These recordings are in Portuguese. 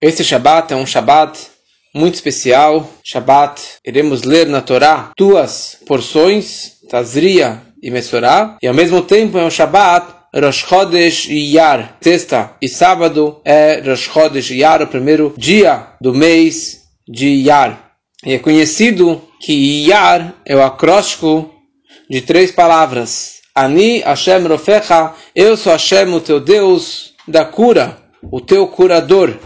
Esse Shabat é um Shabat muito especial. Shabat, iremos ler na Torá duas porções, Tazria e Mesorá, e ao mesmo tempo é um Shabat Rosh Chodesh Iyar, sexta e sábado é Rosh Chodesh Iyar, o primeiro dia do mês de Iyar. E é conhecido que Iyar é o acróstico de três palavras. Ani Hashem Rofecha, eu sou Hashem, o teu Deus da cura, o teu curador.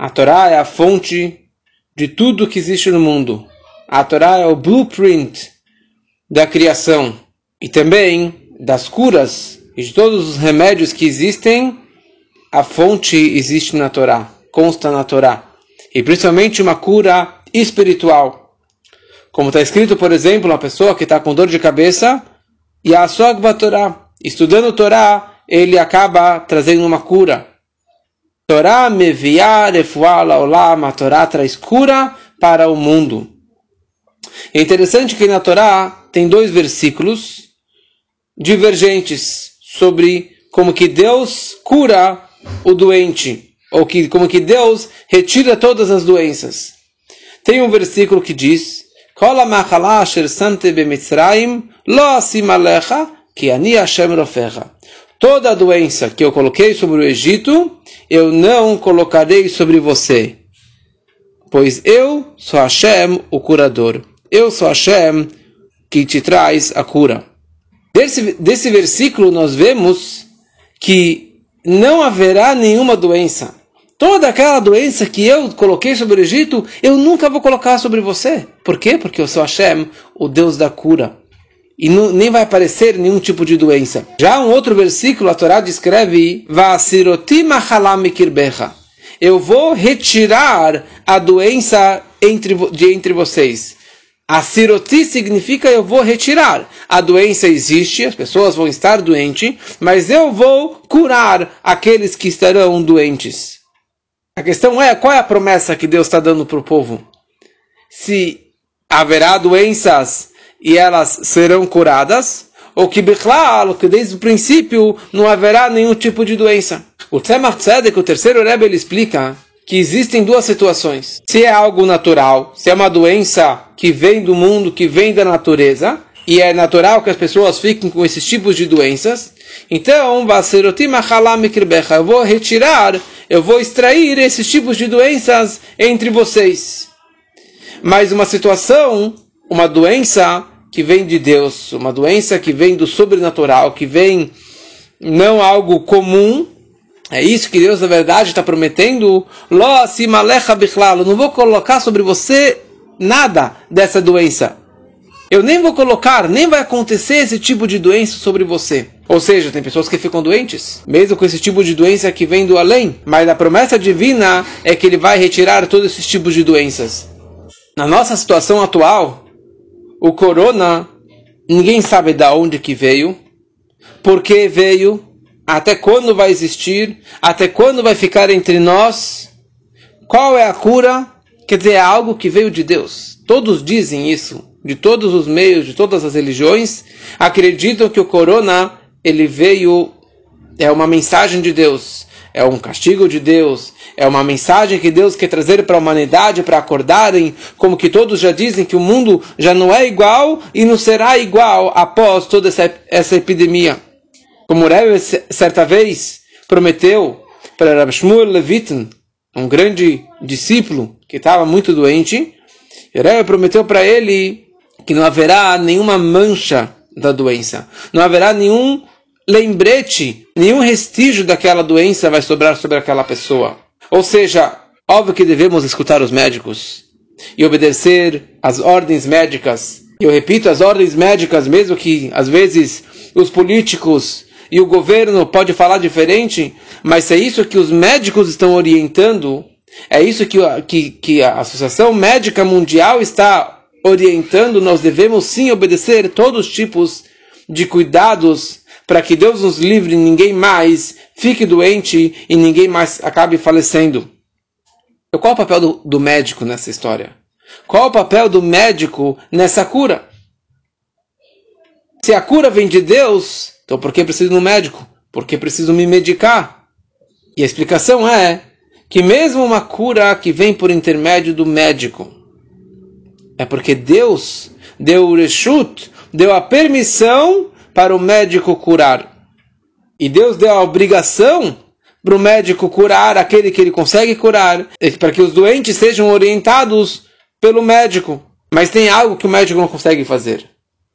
A Torá é a fonte de tudo que existe no mundo. A Torá é o blueprint da criação e também das curas e de todos os remédios que existem. A fonte existe na Torá, consta na Torá. E principalmente uma cura espiritual. Como está escrito, por exemplo, uma pessoa que está com dor de cabeça e a Torá, estudando Torá, ele acaba trazendo uma cura. Torá meviá refuala olam, a Torá traz cura para o mundo. É interessante que na Torá tem dois versículos divergentes sobre como que Deus cura o doente, ou que, como que Deus retira todas as doenças. Tem um versículo que diz. Toda a doença que eu coloquei sobre o Egito, eu não colocarei sobre você. Pois eu sou Hashem, o curador. Eu sou Hashem que te traz a cura. Desse, desse versículo nós vemos que não haverá nenhuma doença Toda aquela doença que eu coloquei sobre o Egito, eu nunca vou colocar sobre você. Por quê? Porque eu sou Hashem, o Deus da cura. E não, nem vai aparecer nenhum tipo de doença. Já um outro versículo, a Torá descreve: Eu vou retirar a doença entre, de entre vocês. A siroti significa eu vou retirar. A doença existe, as pessoas vão estar doentes, mas eu vou curar aqueles que estarão doentes. A questão é qual é a promessa que Deus está dando para o povo? Se haverá doenças e elas serão curadas, ou que Bichlal, que desde o princípio não haverá nenhum tipo de doença. O Tzemach Tzedek, o terceiro Rebbe, ele explica que existem duas situações. Se é algo natural, se é uma doença que vem do mundo, que vem da natureza, e é natural que as pessoas fiquem com esses tipos de doenças, então, eu vou retirar, eu vou extrair esses tipos de doenças entre vocês. Mas uma situação, uma doença que vem de Deus, uma doença que vem do sobrenatural, que vem não algo comum, é isso que Deus, na verdade, está prometendo. Eu não vou colocar sobre você nada dessa doença. Eu nem vou colocar, nem vai acontecer esse tipo de doença sobre você. Ou seja, tem pessoas que ficam doentes, mesmo com esse tipo de doença que vem do além. Mas a promessa divina é que ele vai retirar todos esses tipos de doenças. Na nossa situação atual, o corona, ninguém sabe de onde que veio, por que veio, até quando vai existir, até quando vai ficar entre nós, qual é a cura, quer dizer, é algo que veio de Deus. Todos dizem isso de todos os meios, de todas as religiões, acreditam que o corona ele veio é uma mensagem de Deus, é um castigo de Deus, é uma mensagem que Deus quer trazer para a humanidade para acordarem, como que todos já dizem que o mundo já não é igual e não será igual após toda essa, essa epidemia. Como Rebbe certa vez prometeu para Rabbi Shmuel Levitin, um grande discípulo que estava muito doente, Rebbe prometeu para ele que não haverá nenhuma mancha da doença, não haverá nenhum lembrete, nenhum restígio daquela doença vai sobrar sobre aquela pessoa. Ou seja, óbvio que devemos escutar os médicos e obedecer às ordens médicas. E eu repito, as ordens médicas, mesmo que às vezes os políticos e o governo pode falar diferente, mas se é isso que os médicos estão orientando, é isso que, que, que a Associação Médica Mundial está orientando, nós devemos sim obedecer todos os tipos de cuidados para que Deus nos livre ninguém mais fique doente e ninguém mais acabe falecendo. Então, qual é o papel do, do médico nessa história? Qual é o papel do médico nessa cura? Se a cura vem de Deus, então por que preciso de um médico? Por que preciso me medicar? E a explicação é que mesmo uma cura que vem por intermédio do médico, é porque Deus deu o reshut, deu a permissão para o médico curar. E Deus deu a obrigação para o médico curar aquele que ele consegue curar, para que os doentes sejam orientados pelo médico. Mas tem algo que o médico não consegue fazer.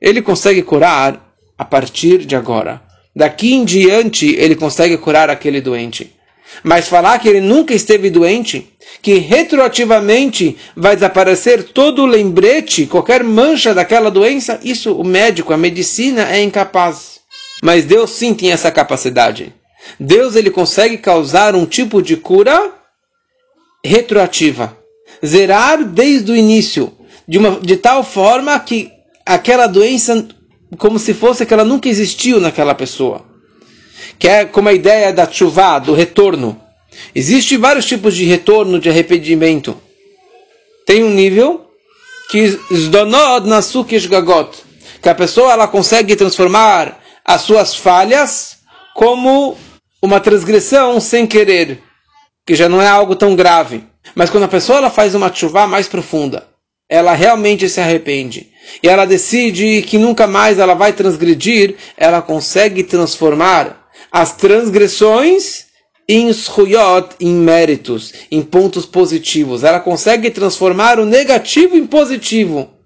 Ele consegue curar a partir de agora. Daqui em diante, ele consegue curar aquele doente. Mas falar que ele nunca esteve doente, que retroativamente vai desaparecer todo o lembrete, qualquer mancha daquela doença, isso o médico, a medicina é incapaz. Mas Deus sim tem essa capacidade. Deus ele consegue causar um tipo de cura retroativa, zerar desde o início, de, uma, de tal forma que aquela doença, como se fosse que ela nunca existiu naquela pessoa que é como a ideia da chuva, do retorno. Existem vários tipos de retorno, de arrependimento. Tem um nível que zdonod gagot, que a pessoa ela consegue transformar as suas falhas como uma transgressão sem querer, que já não é algo tão grave. Mas quando a pessoa ela faz uma chuva mais profunda, ela realmente se arrepende e ela decide que nunca mais ela vai transgredir, ela consegue transformar as transgressões em shuyot, em méritos, em pontos positivos. Ela consegue transformar o negativo em positivo.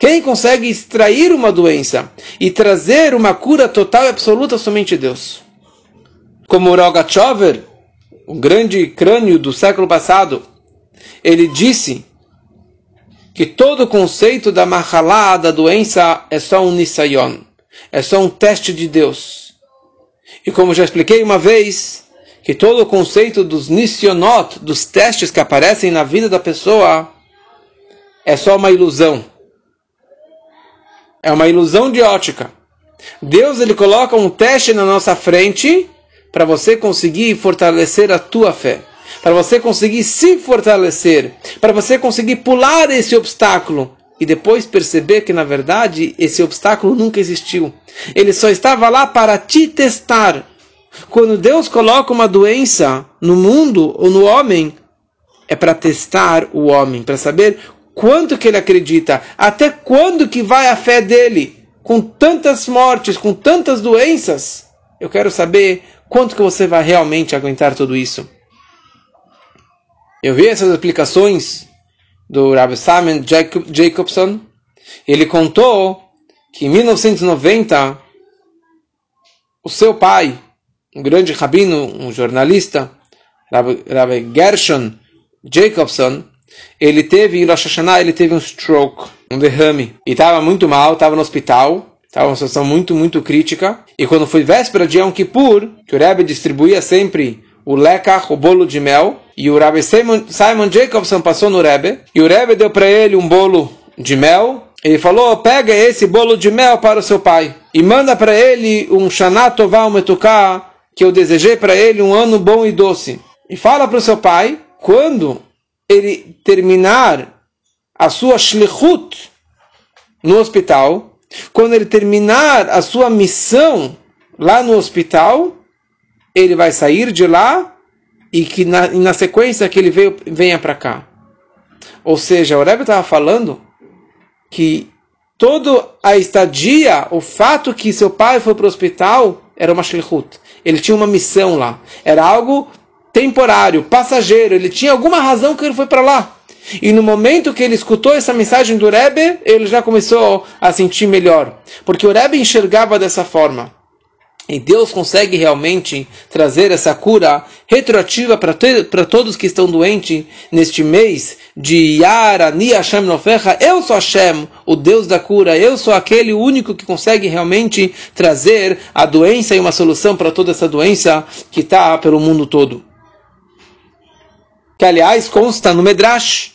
Quem consegue extrair uma doença e trazer uma cura total e absoluta somente Deus. Como Rogachover, o grande crânio do século passado, ele disse que todo o conceito da mahalá, da doença, é só um nisayon, é só um teste de Deus. E como já expliquei uma vez, que todo o conceito dos nissionot, dos testes que aparecem na vida da pessoa, é só uma ilusão. É uma ilusão de ótica. Deus ele coloca um teste na nossa frente para você conseguir fortalecer a tua fé, para você conseguir se fortalecer, para você conseguir pular esse obstáculo e depois perceber que na verdade esse obstáculo nunca existiu. Ele só estava lá para te testar. Quando Deus coloca uma doença no mundo ou no homem, é para testar o homem, para saber quanto que ele acredita, até quando que vai a fé dele, com tantas mortes, com tantas doenças. Eu quero saber quanto que você vai realmente aguentar tudo isso. Eu vi essas explicações do Rabbi Simon Jacobson, ele contou que em 1990 o seu pai, um grande rabino, um jornalista, Rabbi, Rabbi Gershon Jacobson, ele teve em Rosh Hashanah, ele teve um stroke, um derrame, e estava muito mal, estava no hospital, estava uma situação muito, muito crítica, e quando foi véspera de Yom Kippur, que o Rebbe distribuía sempre o lekach, o bolo de mel, e o Rabbi Simon, Simon Jacobson passou no Rebbe, e o Rebbe deu para ele um bolo de mel, ele falou, pega esse bolo de mel para o seu pai, e manda para ele um Shanatová Metuká, que eu desejei para ele um ano bom e doce. E fala para o seu pai, quando ele terminar a sua shlichut no hospital, quando ele terminar a sua missão lá no hospital, ele vai sair de lá e que na, na sequência que ele veio, venha para cá. Ou seja, o Rebbe estava falando que toda a estadia, o fato que seu pai foi para o hospital, era uma shlichut. Ele tinha uma missão lá. Era algo temporário, passageiro. Ele tinha alguma razão que ele foi para lá. E no momento que ele escutou essa mensagem do Rebbe, ele já começou a sentir melhor. Porque o Rebbe enxergava dessa forma. E Deus consegue realmente trazer essa cura retroativa para todos que estão doentes neste mês de Yara, Ni Hashem Nofecha. Eu sou Hashem, o Deus da cura. Eu sou aquele único que consegue realmente trazer a doença e uma solução para toda essa doença que está pelo mundo todo. Que aliás consta no Medrash,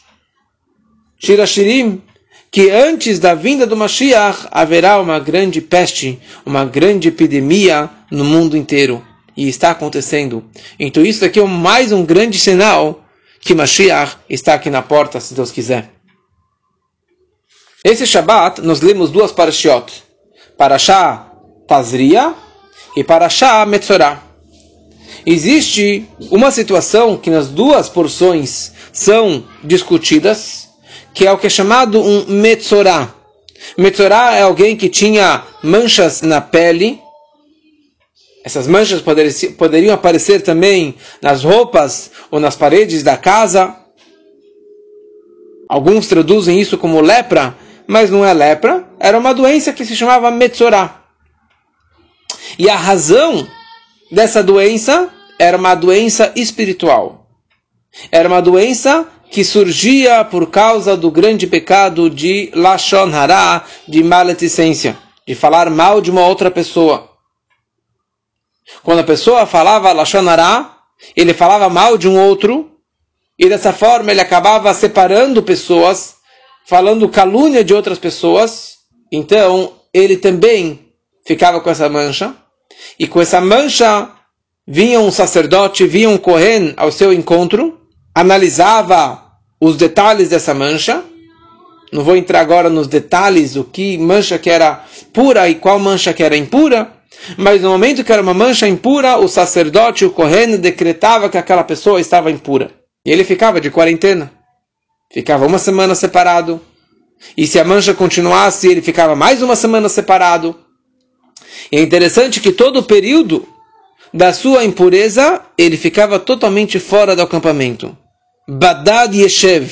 Shirashirim, que antes da vinda do Mashiach haverá uma grande peste, uma grande epidemia no mundo inteiro. E está acontecendo. Então isso aqui é mais um grande sinal que Mashiach está aqui na porta, se Deus quiser. Esse Shabat nós lemos duas parashiot. Parashá Tazria e Parashá Metzorah. Existe uma situação que nas duas porções são discutidas, que é o que é chamado um metzorá. Metzorá é alguém que tinha manchas na pele. Essas manchas poderiam aparecer também nas roupas ou nas paredes da casa. Alguns traduzem isso como lepra, mas não é lepra. Era uma doença que se chamava metzorá. E a razão dessa doença era uma doença espiritual. Era uma doença que surgia por causa do grande pecado de Lashon Hara, de maledicência, de falar mal de uma outra pessoa. Quando a pessoa falava Lashon Hara, ele falava mal de um outro, e dessa forma ele acabava separando pessoas, falando calúnia de outras pessoas, então ele também ficava com essa mancha, e com essa mancha vinha um sacerdote, vinha um Kohen ao seu encontro, analisava os detalhes dessa mancha. Não vou entrar agora nos detalhes, o que mancha que era pura e qual mancha que era impura. Mas no momento que era uma mancha impura, o sacerdote, o Kohen, decretava que aquela pessoa estava impura. E ele ficava de quarentena. Ficava uma semana separado. E se a mancha continuasse, ele ficava mais uma semana separado. E é interessante que todo o período da sua impureza, ele ficava totalmente fora do acampamento. Badad Yeshev.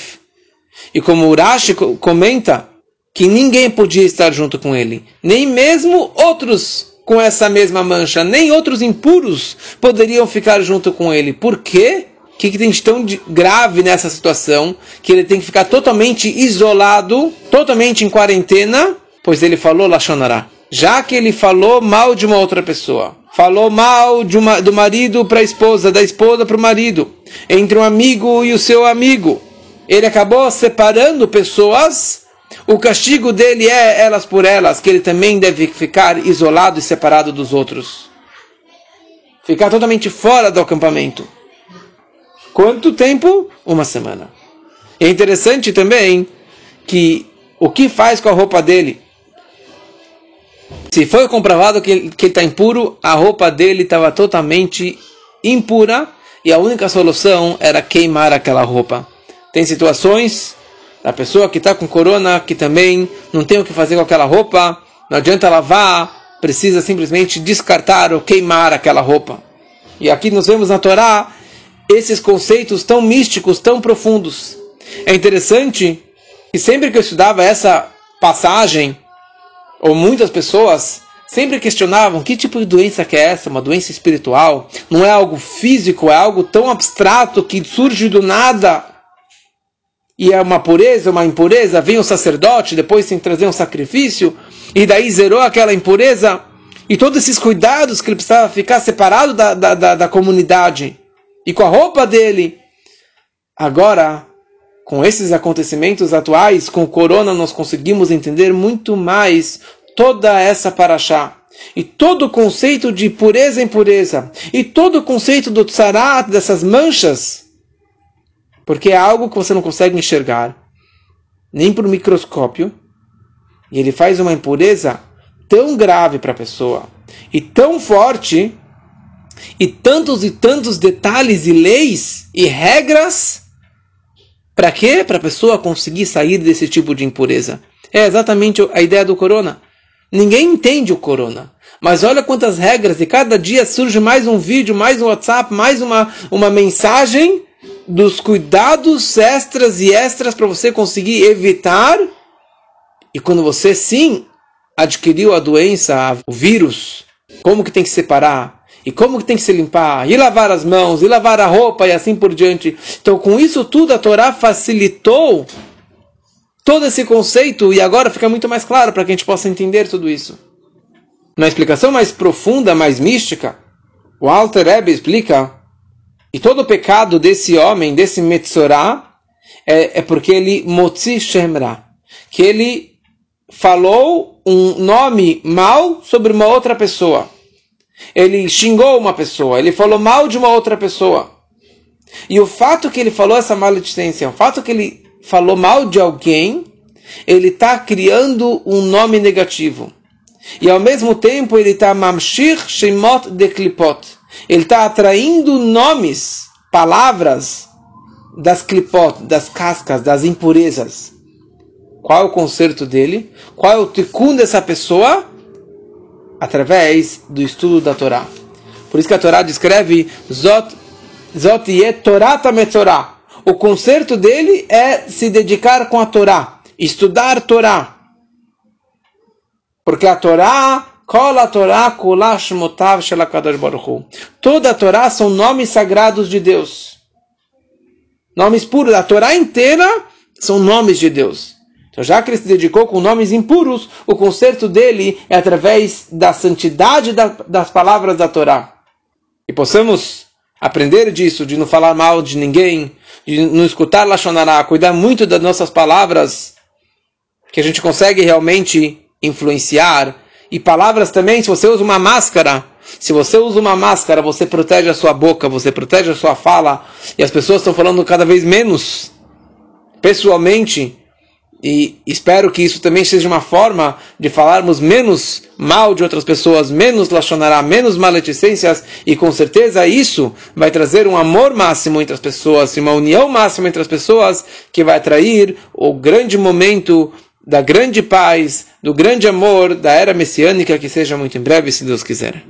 E como Urashi comenta, que ninguém podia estar junto com ele, nem mesmo outros com essa mesma mancha, nem outros impuros poderiam ficar junto com ele. Por quê? O que, que tem de tão grave nessa situação? Que ele tem que ficar totalmente isolado, totalmente em quarentena, pois ele falou Lashonará. Já que ele falou mal de uma outra pessoa falou mal uma, do marido para a esposa, da esposa para o marido, entre um amigo e o seu amigo. Ele acabou separando pessoas. O castigo dele é elas por elas, que ele também deve ficar isolado e separado dos outros. Ficar totalmente fora do acampamento. Quanto tempo? Uma semana. É interessante também que o que faz com a roupa dele? Se foi comprovado que ele está impuro, a roupa dele estava totalmente impura e a única solução era queimar aquela roupa. Tem situações da pessoa que está com corona que também não tem o que fazer com aquela roupa, não adianta lavar, precisa simplesmente descartar ou queimar aquela roupa. E aqui nós vemos na Torá esses conceitos tão místicos, tão profundos. É interessante que sempre que eu estudava essa passagem ou muitas pessoas sempre questionavam que tipo de doença que é essa, uma doença espiritual, não é algo físico, é algo tão abstrato que surge do nada. E é uma pureza, uma impureza, vem o sacerdote, depois tem que trazer um sacrifício, e daí zerou aquela impureza, e todos esses cuidados que ele precisava ficar separado da, da, da, da comunidade, e com a roupa dele. Agora, com esses acontecimentos atuais, com o corona, nós conseguimos entender muito mais toda essa paraxá. E todo o conceito de pureza e impureza. E todo o conceito do tsarat, dessas manchas. Porque é algo que você não consegue enxergar. Nem por microscópio. E ele faz uma impureza tão grave para a pessoa. E tão forte. E tantos e tantos detalhes e leis e regras para quê? Para a pessoa conseguir sair desse tipo de impureza. É exatamente a ideia do corona. Ninguém entende o corona. Mas olha quantas regras, e cada dia surge mais um vídeo, mais um WhatsApp, mais uma, uma mensagem dos cuidados extras e extras para você conseguir evitar. E quando você sim adquiriu a doença, o vírus, como que tem que separar? E como que tem que se limpar, e lavar as mãos, e lavar a roupa, e assim por diante. Então, com isso tudo, a Torá facilitou todo esse conceito, e agora fica muito mais claro para que a gente possa entender tudo isso. Na explicação mais profunda, mais mística, o Alter Rebbe explica e todo o pecado desse homem, desse Metzorah, é, é porque ele motzi shemra, que ele falou um nome mal sobre uma outra pessoa ele xingou uma pessoa, ele falou mal de uma outra pessoa. E o fato que ele falou essa maledicência, o fato que ele falou mal de alguém, ele está criando um nome negativo. E ao mesmo tempo ele está mamshir shemot de klipot. ele está atraindo nomes, palavras das clipot, das cascas, das impurezas. Qual é o conserto dele? Qual é o tikkun dessa pessoa? Através do estudo da Torá. Por isso que a Torá descreve Zot, Zot Torah Torá. O conserto dele é se dedicar com a Torá, estudar Torá. Porque a Torá Toda a Torá são nomes sagrados de Deus. Nomes puros. A Torá inteira são nomes de Deus. Então, já que ele se dedicou com nomes impuros, o conserto dele é através da santidade das palavras da Torá. E possamos aprender disso, de não falar mal de ninguém, de não escutar Lachonará, cuidar muito das nossas palavras, que a gente consegue realmente influenciar. E palavras também, se você usa uma máscara, se você usa uma máscara, você protege a sua boca, você protege a sua fala, e as pessoas estão falando cada vez menos pessoalmente e espero que isso também seja uma forma de falarmos menos mal de outras pessoas, menos lachonará, menos maledicências, e com certeza isso vai trazer um amor máximo entre as pessoas, uma união máxima entre as pessoas, que vai atrair o grande momento da grande paz, do grande amor da era messiânica, que seja muito em breve, se Deus quiser.